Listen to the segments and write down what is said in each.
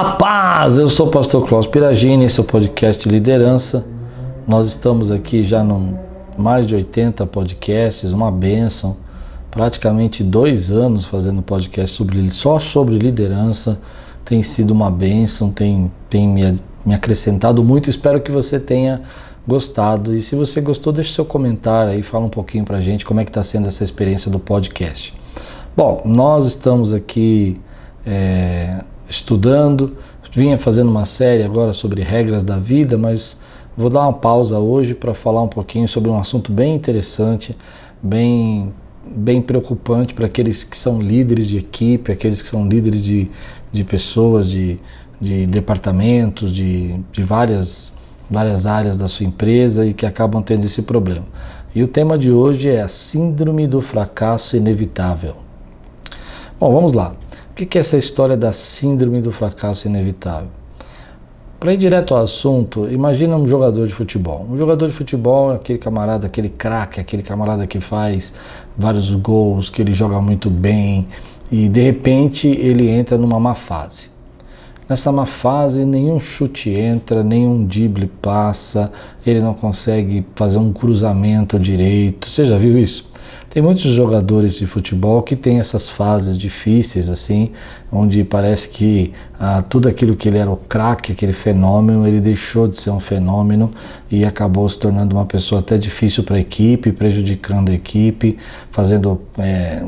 A paz! Eu sou o pastor Klaus Piragini, esse é o podcast Liderança. Nós estamos aqui já no mais de 80 podcasts, uma benção. Praticamente dois anos fazendo podcast sobre, só sobre liderança. Tem sido uma benção, tem, tem me, me acrescentado muito. Espero que você tenha gostado. E se você gostou, deixe seu comentário aí, fala um pouquinho pra gente como é que está sendo essa experiência do podcast. Bom, nós estamos aqui é, estudando, vinha fazendo uma série agora sobre regras da vida, mas vou dar uma pausa hoje para falar um pouquinho sobre um assunto bem interessante, bem, bem preocupante para aqueles que são líderes de equipe, aqueles que são líderes de, de pessoas, de, de departamentos, de, de várias, várias áreas da sua empresa e que acabam tendo esse problema. E o tema de hoje é a Síndrome do Fracasso Inevitável. Bom, vamos lá. O que é essa história da síndrome do fracasso inevitável? Para ir direto ao assunto, imagina um jogador de futebol. Um jogador de futebol é aquele camarada, aquele craque, aquele camarada que faz vários gols, que ele joga muito bem e de repente ele entra numa má fase. Nessa má fase, nenhum chute entra, nenhum drible passa, ele não consegue fazer um cruzamento direito. Você já viu isso? Tem muitos jogadores de futebol que têm essas fases difíceis, assim, onde parece que ah, tudo aquilo que ele era o craque, aquele fenômeno, ele deixou de ser um fenômeno e acabou se tornando uma pessoa até difícil para a equipe, prejudicando a equipe, fazendo é,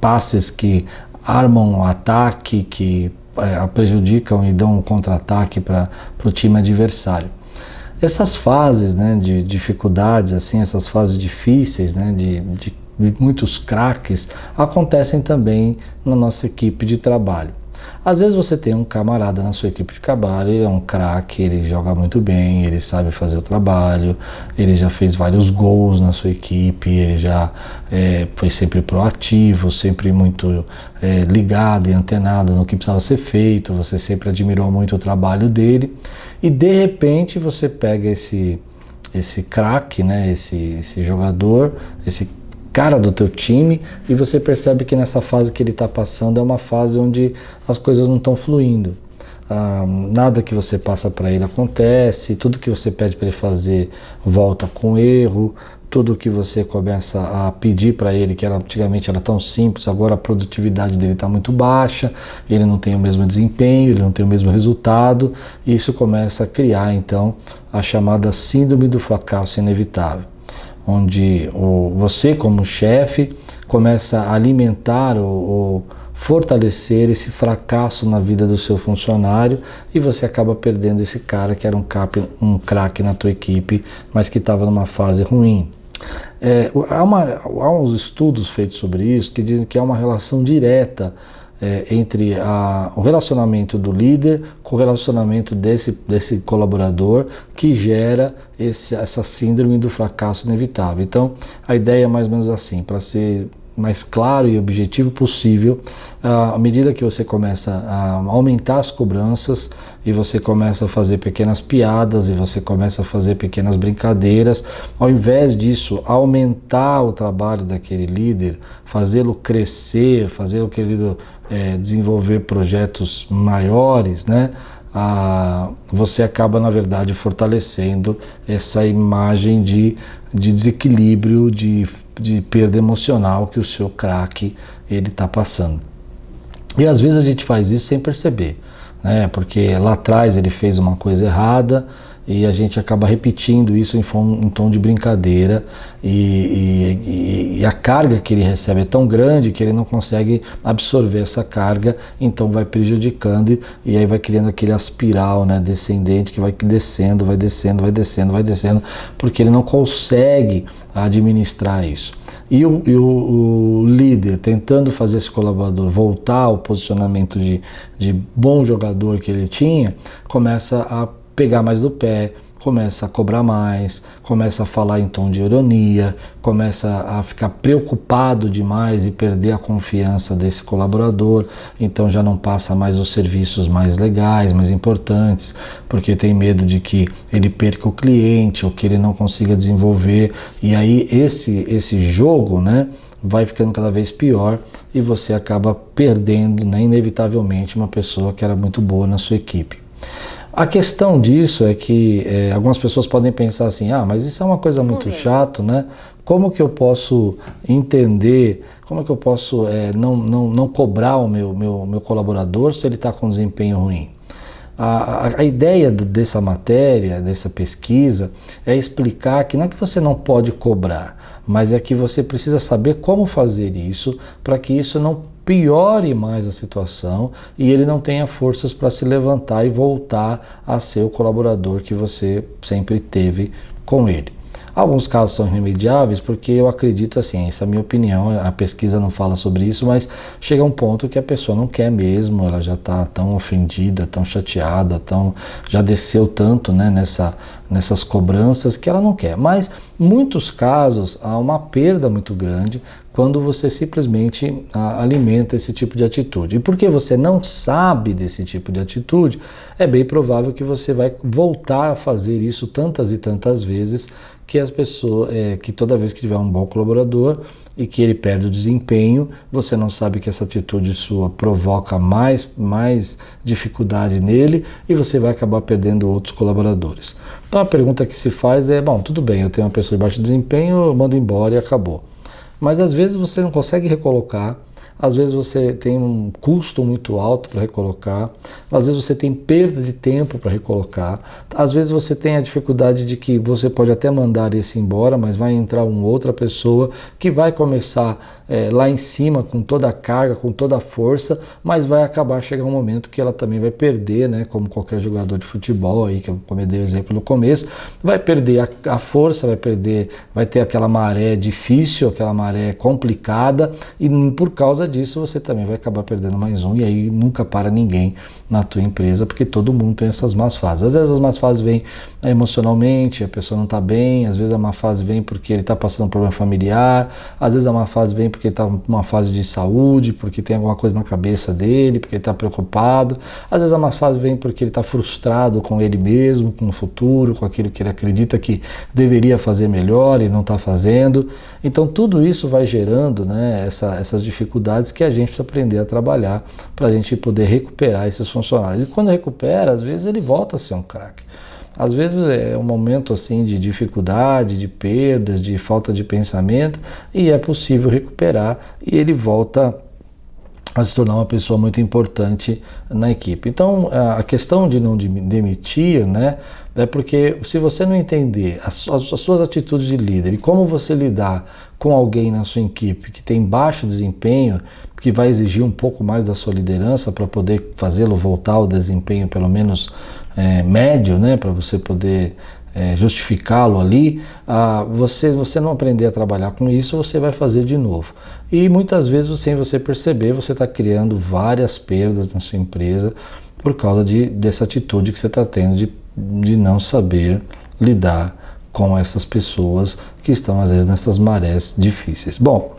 passes que armam o ataque, que é, prejudicam e dão um contra-ataque para o time adversário essas fases né, de dificuldades, assim, essas fases difíceis, né, de, de, muitos craques, acontecem também na nossa equipe de trabalho. Às vezes você tem um camarada na sua equipe de trabalho, ele é um craque, ele joga muito bem, ele sabe fazer o trabalho, ele já fez vários gols na sua equipe, ele já é, foi sempre proativo, sempre muito é, ligado e antenado no que precisava ser feito, você sempre admirou muito o trabalho dele e de repente você pega esse esse craque, né, esse, esse jogador, esse cara do teu time e você percebe que nessa fase que ele está passando é uma fase onde as coisas não estão fluindo. Ah, nada que você passa para ele acontece, tudo que você pede para ele fazer volta com erro, tudo que você começa a pedir para ele, que era, antigamente era tão simples, agora a produtividade dele está muito baixa, ele não tem o mesmo desempenho, ele não tem o mesmo resultado, e isso começa a criar então a chamada síndrome do fracasso inevitável onde o, você, como chefe, começa a alimentar ou, fortalecer esse fracasso na vida do seu funcionário e você acaba perdendo esse cara que era um, cap, um craque na tua equipe, mas que estava numa fase ruim. É, há, uma, há uns estudos feitos sobre isso que dizem que há uma relação direta é, entre a, o relacionamento do líder com o relacionamento desse, desse colaborador que gera esse, essa síndrome do fracasso inevitável. Então, a ideia é mais ou menos assim, para ser mais claro e objetivo possível, à medida que você começa a aumentar as cobranças e você começa a fazer pequenas piadas e você começa a fazer pequenas brincadeiras, ao invés disso aumentar o trabalho daquele líder, fazê-lo crescer, fazer o querido é, desenvolver projetos maiores, né? Ah, você acaba na verdade fortalecendo essa imagem de, de desequilíbrio, de de perda emocional que o seu craque ele está passando. E às vezes a gente faz isso sem perceber, né? Porque lá atrás ele fez uma coisa errada e a gente acaba repetindo isso em, em tom de brincadeira e, e, e, a carga que ele recebe é tão grande que ele não consegue absorver essa carga, então vai prejudicando e, e aí vai criando aquele aspiral né, descendente que vai descendo, vai descendo, vai descendo, vai descendo, porque ele não consegue administrar isso. E o, e o, o, líder tentando fazer esse colaborador voltar ao posicionamento de, de bom jogador que ele tinha, começa a pegar mais do pé, começa a cobrar mais, começa a falar em tom de ironia, começa a ficar preocupado demais e perder a confiança desse colaborador, então já não passa mais os serviços mais legais, mais importantes, porque tem medo de que ele perca o cliente ou que ele não consiga desenvolver. E aí esse esse jogo, né, vai ficando cada vez pior e você acaba perdendo, né, inevitavelmente, uma pessoa que era muito boa na sua equipe. A questão disso é que é, algumas pessoas podem pensar assim: ah, mas isso é uma coisa muito uhum. chato, né? Como que eu posso entender, como que eu posso é, não, não, não cobrar o meu, meu, meu colaborador se ele está com desempenho ruim? A, a, a, ideia dessa matéria, dessa pesquisa, é explicar que não é que você não pode cobrar, mas é que você precisa saber como fazer isso para que isso não piore mais a situação e ele não tenha forças para se levantar e voltar a ser o colaborador que você sempre teve com ele. Alguns casos são irremediáveis porque eu acredito assim, essa é a minha opinião, a pesquisa não fala sobre isso, mas chega um ponto que a pessoa não quer mesmo, ela já está tão ofendida, tão chateada, tão já desceu tanto né, nessa, nessas cobranças que ela não quer. Mas muitos casos há uma perda muito grande quando você simplesmente ah, alimenta esse tipo de atitude. E porque você não sabe desse tipo de atitude, é bem provável que você vai voltar a fazer isso tantas e tantas vezes que as pessoas, é, que toda vez que tiver um bom colaborador e que ele perde o desempenho, você não sabe que essa atitude sua provoca mais, mais dificuldade nele e você vai acabar perdendo outros colaboradores. Então a pergunta que se faz é: bom, tudo bem, eu tenho uma pessoa de baixo desempenho, eu mando embora e acabou. Mas às vezes você não consegue recolocar, às vezes você tem um custo muito alto para recolocar, às vezes você tem perda de tempo para recolocar, às vezes você tem a dificuldade de que você pode até mandar esse embora, mas vai entrar uma outra pessoa que vai começar é, lá em cima com toda a carga, com toda a força, mas vai acabar chegar um momento que ela também vai perder, né? Como qualquer jogador de futebol aí, que eu dei o exemplo no começo, vai perder a, a força, vai perder, vai ter aquela maré difícil, aquela maré complicada, e por causa disso você também vai acabar perdendo mais um, e aí nunca para ninguém na tua empresa, porque todo mundo tem essas más fases. Às vezes as más fases vêm emocionalmente, a pessoa não está bem, às vezes a má fase vem porque ele está passando um problema familiar, às vezes a má fase vem porque está numa fase de saúde, porque tem alguma coisa na cabeça dele, porque ele está preocupado. Às vezes a má fase vem porque ele está frustrado com ele mesmo, com o futuro, com aquilo que ele acredita que deveria fazer melhor e não está fazendo. Então tudo isso vai gerando né, essa, essas dificuldades que a gente precisa aprender a trabalhar para a gente poder recuperar esses. E quando recupera, às vezes ele volta a ser um craque. Às vezes é um momento assim de dificuldade, de perdas, de falta de pensamento e é possível recuperar e ele volta a se tornar uma pessoa muito importante na equipe. Então, a questão de não demitir, né, é porque se você não entender as, as, suas atitudes de líder e como você lidar com alguém na sua equipe que tem baixo desempenho, que vai exigir um pouco mais da sua liderança para poder fazê-lo voltar ao desempenho pelo menos é, médio, né, para você poder é, justificá-lo ali, ah, você, você não aprender a trabalhar com isso, você vai fazer de novo. E muitas vezes, sem você perceber, você está criando várias perdas na sua empresa por causa de, dessa atitude que você está tendo de, de não saber lidar com essas pessoas que estão às vezes nessas marés difíceis. Bom,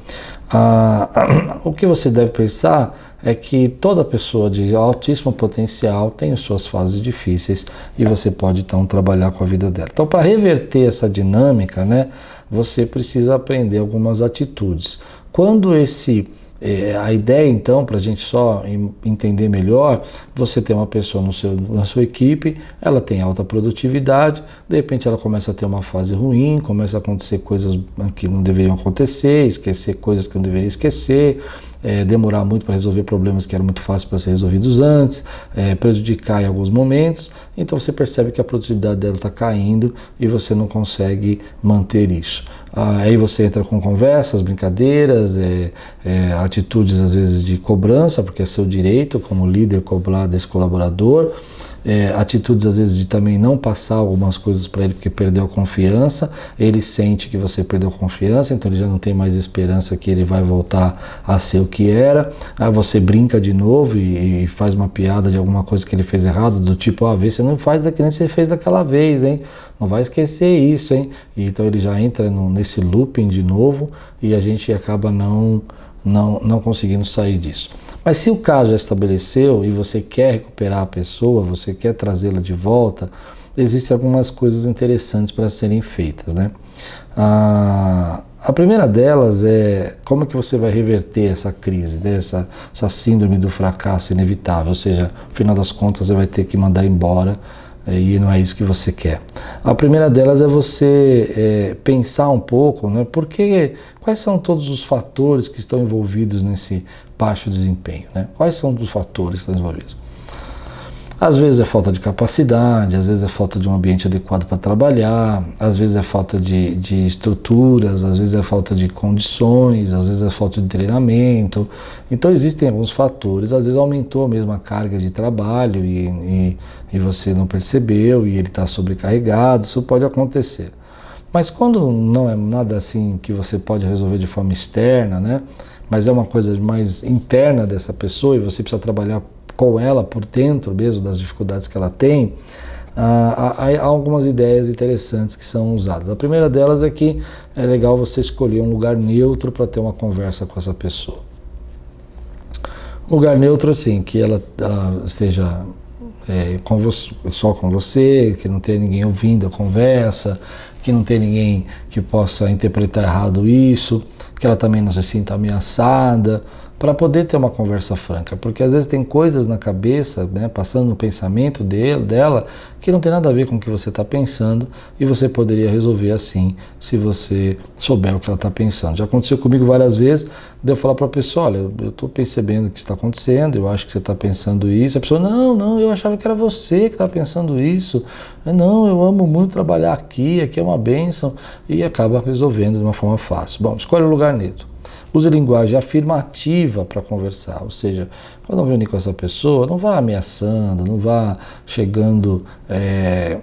o que você deve pensar é que toda pessoa de altíssimo potencial tem suas fases difíceis e você pode então trabalhar com a vida dela. Então, para reverter essa dinâmica, né, você precisa aprender algumas atitudes. Quando esse é, a ideia, então, para a gente só entender melhor, você tem uma pessoa no seu, na sua equipe, ela tem alta produtividade, de repente ela começa a ter uma fase ruim, começa a acontecer coisas que não deveriam acontecer, esquecer coisas que não deveria esquecer, é, demorar muito para resolver problemas que eram muito fáceis para ser resolvidos antes, é, prejudicar em alguns momentos. Então você percebe que a produtividade dela está caindo e você não consegue manter isso. Ah, aí você entra com conversas, brincadeiras, é, é, atitudes às vezes de cobrança, porque é seu direito como líder cobrar desse colaborador é, atitudes às vezes de também não passar algumas coisas para ele porque perdeu confiança, ele sente que você perdeu confiança, então ele já não tem mais esperança que ele vai voltar a ser o que era. Aí você brinca de novo e, e faz uma piada de alguma coisa que ele fez errado, do tipo, ah, vê, você não faz daquele que você fez daquela vez, hein? Não vai esquecer isso, hein? E então ele já entra no, nesse looping de novo e a gente acaba não, não, não conseguindo sair disso. Mas se o caso já estabeleceu e você quer recuperar a pessoa, você quer trazê-la de volta, existem algumas coisas interessantes para serem feitas. Né? A, primeira delas é como que você vai reverter essa crise, né? essa, essa síndrome do fracasso inevitável, ou seja, no final das contas você vai ter que mandar embora é, e não é isso que você quer. A primeira delas é você é, pensar um pouco, né, porque quais são todos os fatores que estão envolvidos nesse baixo desempenho, né? Quais são os fatores que envolvidos? Às vezes é falta de capacidade, às vezes é falta de um ambiente adequado para trabalhar, às vezes é falta de, de estruturas, às vezes é falta de condições, às vezes é falta de treinamento. Então existem alguns fatores, às vezes aumentou mesmo a carga de trabalho e, e, e você não percebeu e ele está sobrecarregado, isso pode acontecer. Mas quando não é nada assim que você pode resolver de forma externa, né? Mas é uma coisa mais interna dessa pessoa e você precisa trabalhar com ela por dentro mesmo das dificuldades que ela tem, ah, há, há, algumas ideias interessantes que são usadas. A primeira delas é que é legal você escolher um lugar neutro para ter uma conversa com essa pessoa. Um lugar neutro, assim, que ela, ela esteja é, com você, só com você, que não tenha ninguém ouvindo a conversa, que não tenha ninguém que possa interpretar errado isso, que ela também não se sinta ameaçada para poder ter uma conversa franca, porque às vezes tem coisas na cabeça, né, passando no pensamento dele, dela, que não tem nada a ver com o que você está pensando e você poderia resolver assim, se você souber o que ela está pensando. Já aconteceu comigo várias vezes, de eu falar para a pessoa, olha, eu estou percebendo o que está acontecendo, eu acho que você está pensando isso. A pessoa, não, não, eu achava que era você que está pensando isso. Não, eu amo muito trabalhar aqui, aqui é uma benção, e acaba resolvendo de uma forma fácil. Bom, escolhe o lugar neutro. Use linguagem afirmativa para conversar, ou seja, quando reunir com essa pessoa, não vá ameaçando, não vá chegando é,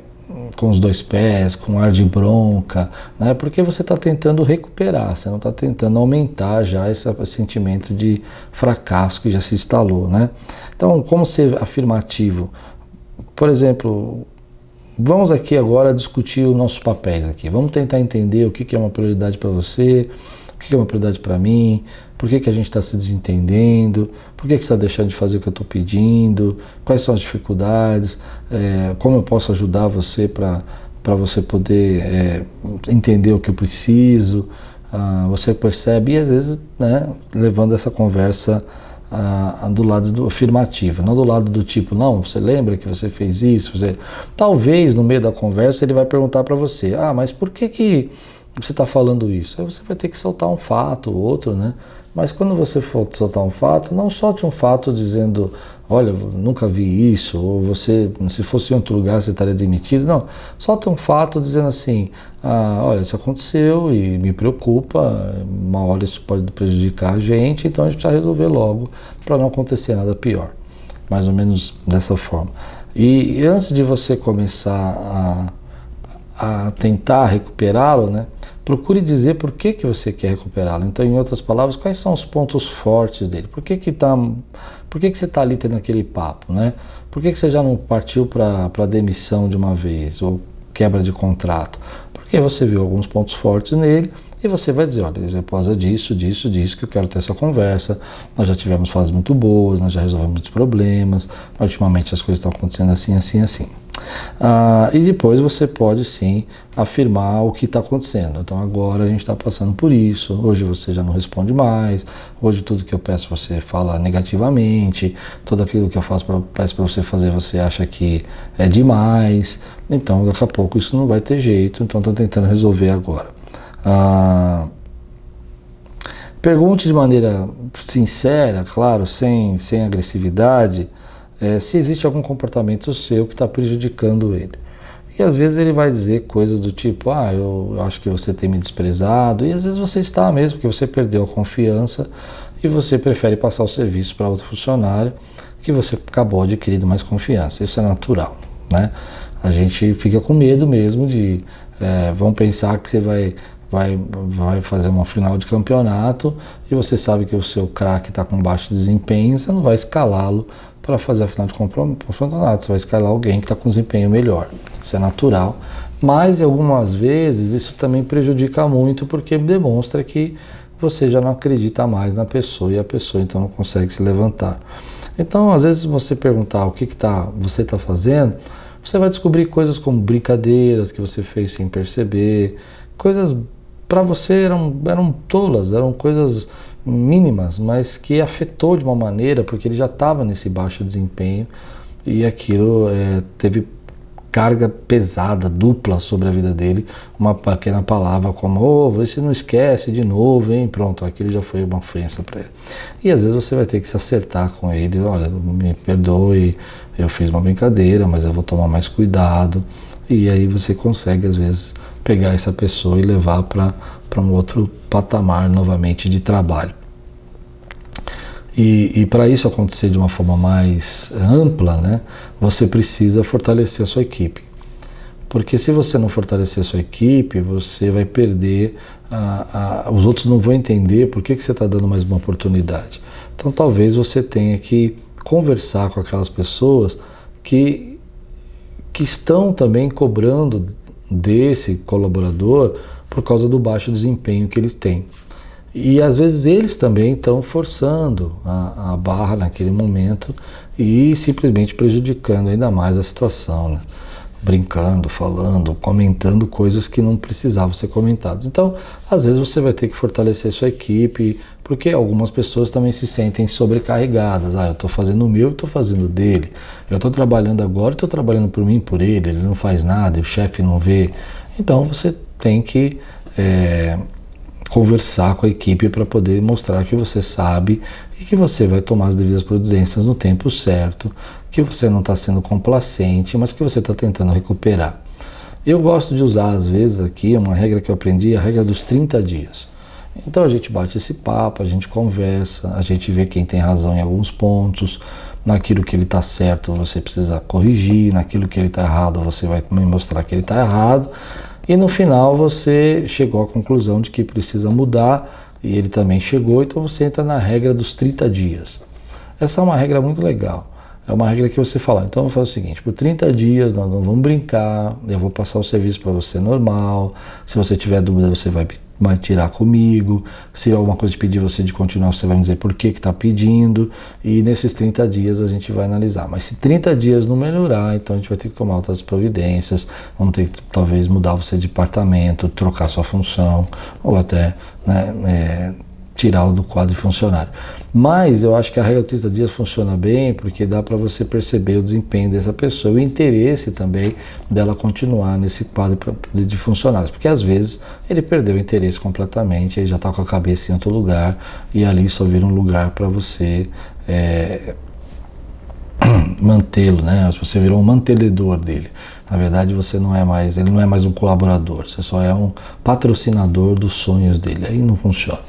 com os dois pés, com ar de bronca, né? porque você está tentando recuperar, você não está tentando aumentar já esse sentimento de fracasso que já se instalou. Né? Então, como ser afirmativo? Por exemplo, vamos aqui agora discutir os nossos papéis aqui. Vamos tentar entender o que, é uma prioridade para você, que é uma prioridade para mim? Por que, que a gente está se desentendendo? Por que, que está deixando de fazer o que eu estou pedindo? Quais são as dificuldades? É, como eu posso ajudar você para você poder é, entender o que eu preciso? Ah, você percebe e às vezes né, levando essa conversa ah, do lado do afirmativo, não do lado do tipo, não, você lembra que você fez isso? Você... Talvez no meio da conversa ele vai perguntar para você, ah, mas por que que você está falando isso? Aí você vai ter que soltar um fato, outro, né? Mas quando você for soltar um fato, não solte um fato dizendo, olha, nunca vi isso, ou você, se fosse em outro lugar, você estaria demitido. Não, solta um fato dizendo assim, ah, olha, isso aconteceu e me preocupa, uma hora isso pode prejudicar a gente, então a gente precisa resolver logo para não acontecer nada pior. Mais ou menos dessa forma. E, e antes de você começar a, a tentar recuperá-lo, né? Procure dizer por que, que você quer recuperá-lo. Então, em outras palavras, quais são os pontos fortes dele? Por que, que, tá, por que, que você está ali tendo aquele papo? Né? Por que, que você já não partiu para demissão de uma vez ou quebra de contrato? Porque você viu alguns pontos fortes nele e você vai dizer, olha, é disso, disso, disso que eu quero ter essa conversa. Nós já tivemos fases muito boas, nós já resolvemos muitos problemas, ultimamente as coisas estão acontecendo assim, assim, assim. Ah, e depois você pode sim afirmar o que está acontecendo. Então agora a gente está passando por isso. Hoje você já não responde mais. Hoje tudo que eu peço você fala negativamente. Tudo aquilo que eu faço pra, peço para você fazer você acha que é demais. Então daqui a pouco isso não vai ter jeito. Então estou tentando resolver agora. Ah, pergunte de maneira sincera, claro, sem, sem agressividade é, se existe algum comportamento seu que está prejudicando ele. E às vezes ele vai dizer coisas do tipo, ah, eu acho que você tem me desprezado, e às vezes você está mesmo, porque você perdeu a confiança e você prefere passar o serviço para outro funcionário que você acabou adquirindo mais confiança. Isso é natural, né? A gente fica com medo mesmo de, é, vão pensar que você vai vai, vai fazer uma final de campeonato e você sabe que o seu craque está com baixo desempenho, você não vai escalá-lo para fazer a final de campeonato. Você vai escalar alguém que está com desempenho melhor. Isso é natural. Mas, algumas vezes, isso também prejudica muito porque demonstra que você já não acredita mais na pessoa e a pessoa então não consegue se levantar. Então, às vezes, você perguntar o que, que tá, você está fazendo, você vai descobrir coisas como brincadeiras que você fez sem perceber, coisas para você eram, eram tolas, eram coisas mínimas, mas que afetou de uma maneira, porque ele já estava nesse baixo desempenho e aquilo é, teve carga pesada, dupla sobre a vida dele, uma pequena palavra como, oh, você não esquece de novo, hein? Pronto, aquilo já foi uma ofensa para ele. E às vezes você vai ter que se acertar com ele, olha, me perdoe, eu fiz uma brincadeira, mas eu vou tomar mais cuidado. E aí você consegue, às vezes, pegar essa pessoa e levar para um outro patamar novamente de trabalho. E, e para isso acontecer de uma forma mais ampla, né, você precisa fortalecer a sua equipe. Porque se você não fortalecer a sua equipe, você vai perder, a, a, os outros não vão entender por que, que você está dando mais uma oportunidade. Então talvez você tenha que conversar com aquelas pessoas que, que estão também cobrando desse colaborador por causa do baixo desempenho que eles têm. E às vezes eles também estão forçando a, a, barra naquele momento e simplesmente prejudicando ainda mais a situação, né? brincando, falando, comentando coisas que não precisavam ser comentadas. Então, às vezes você vai ter que fortalecer sua equipe, porque algumas pessoas também se sentem sobrecarregadas. Ah, eu estou fazendo o meu, eu estou fazendo o dele. Eu estou trabalhando agora, estou trabalhando por mim, por ele. Ele não faz nada, o chefe não vê. Então, você tem que é, conversar com a equipe para poder mostrar que você sabe e que você vai tomar as devidas providências no tempo certo, que você não está sendo complacente, mas que você está tentando recuperar. Eu gosto de usar às vezes aqui uma regra que eu aprendi, a regra dos 30 dias. Então a gente bate esse papo, a gente conversa, a gente vê quem tem razão em alguns pontos, naquilo que ele está certo você precisa corrigir, naquilo que ele está errado você vai me mostrar que ele está errado. E no final você chegou à conclusão de que precisa mudar e ele também chegou, então você entra na regra dos 30 dias. Essa é uma regra muito legal. É uma regra que você fala, então eu fazer o seguinte, por 30 dias nós não vamos brincar, eu vou passar o serviço para você normal, se você tiver dúvida você vai tirar comigo. Se alguma coisa pedir você de continuar, você vai dizer por que está pedindo. E nesses 30 dias a gente vai analisar. Mas se 30 dias não melhorar, então a gente vai ter que tomar outras providências. Vamos ter que talvez mudar você de departamento, trocar sua função, ou até né, é, tirá-lo do quadro de funcionário. Mas eu acho que a regra 30 dias funciona bem porque dá para você perceber o desempenho dessa pessoa o interesse também dela continuar nesse quadro de funcionários. Porque às vezes ele perdeu o interesse completamente, ele já está com a cabeça em outro lugar e ali só vira um lugar para você é, mantê-lo, né? Você virou um mantenedor dele. Na verdade, você não é mais, ele não é mais um colaborador, você só é um patrocinador dos sonhos dele. Aí não funciona.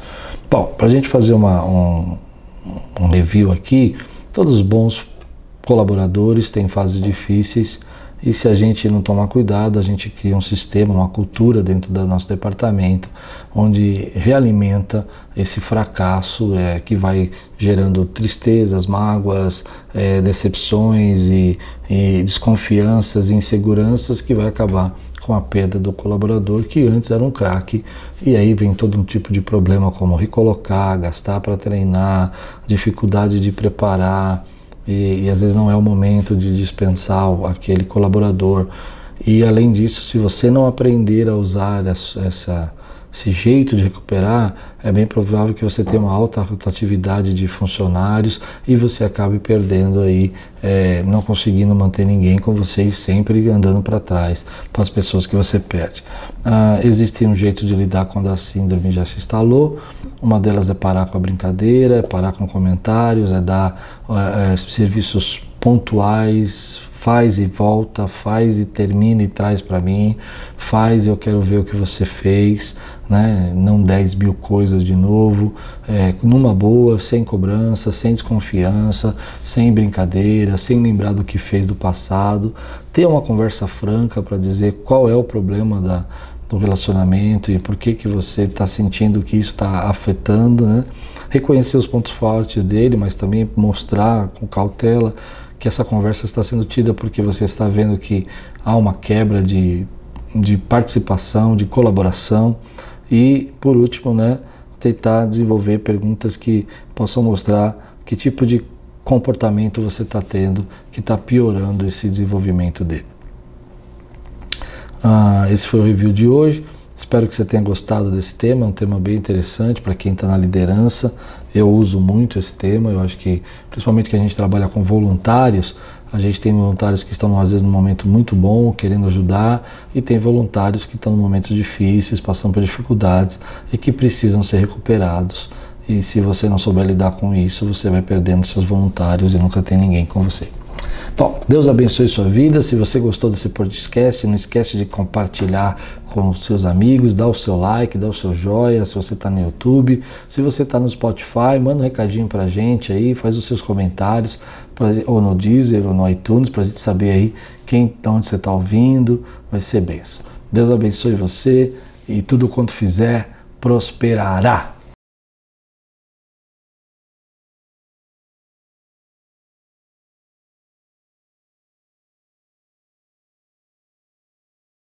Bom, para a gente fazer uma, um, um review aqui, todos os bons colaboradores têm fases difíceis e se a gente não tomar cuidado, a gente cria um sistema, uma cultura dentro do nosso departamento, onde realimenta esse fracasso é, que vai gerando tristezas, mágoas, é, decepções e, e desconfianças e inseguranças que vai acabar com a perda do colaborador que antes era um craque. E aí vem todo um tipo de problema como recolocar, gastar para treinar, dificuldade de preparar e, e, às vezes não é o momento de dispensar aquele colaborador. E além disso se você não aprender a usar essa esse jeito de recuperar, é bem provável que você tenha uma alta rotatividade de funcionários e você acabe perdendo aí, é, não conseguindo manter ninguém com vocês sempre andando para trás com as pessoas que você perde. Ah, existe um jeito de lidar quando a síndrome já se instalou. Uma delas é parar com a brincadeira, é parar com comentários, é dar é, serviços pontuais, faz e volta, faz e termina e traz para mim, faz eu quero ver o que você fez, né? não 10 mil coisas de novo, é, numa boa, sem cobrança, sem desconfiança, sem brincadeira, sem lembrar do que fez do passado, ter uma conversa franca para dizer qual é o problema da, do relacionamento e por que, que você está sentindo que isso está afetando, né? reconhecer os pontos fortes dele, mas também mostrar com cautela que essa conversa está sendo tida porque você está vendo que há uma quebra de, de participação, de colaboração e, por último, né, tentar desenvolver perguntas que possam mostrar que tipo de comportamento você está tendo que está piorando esse desenvolvimento dele. Ah, esse foi o review de hoje. Espero que você tenha gostado desse tema, é um tema bem interessante para quem está na liderança. Eu uso muito esse tema, eu acho que, principalmente que a gente trabalha com voluntários, a gente tem voluntários que estão, às vezes, num momento muito bom, querendo ajudar, e tem voluntários que estão em momentos difíceis, passando por dificuldades e que precisam ser recuperados. E se você não souber lidar com isso, você vai perdendo seus voluntários e nunca tem ninguém com você. Bom, Deus abençoe sua vida. Se você gostou desse podcast, não esquece de compartilhar com os seus amigos, dá o seu like, dá o seu joia. Se você está no YouTube, se você está no Spotify, manda um recadinho para a gente aí, faz os seus comentários, pra, ou no Deezer ou no iTunes, para a gente saber aí quem, de onde você está ouvindo. Vai ser benção. Deus abençoe você e tudo quanto fizer prosperará.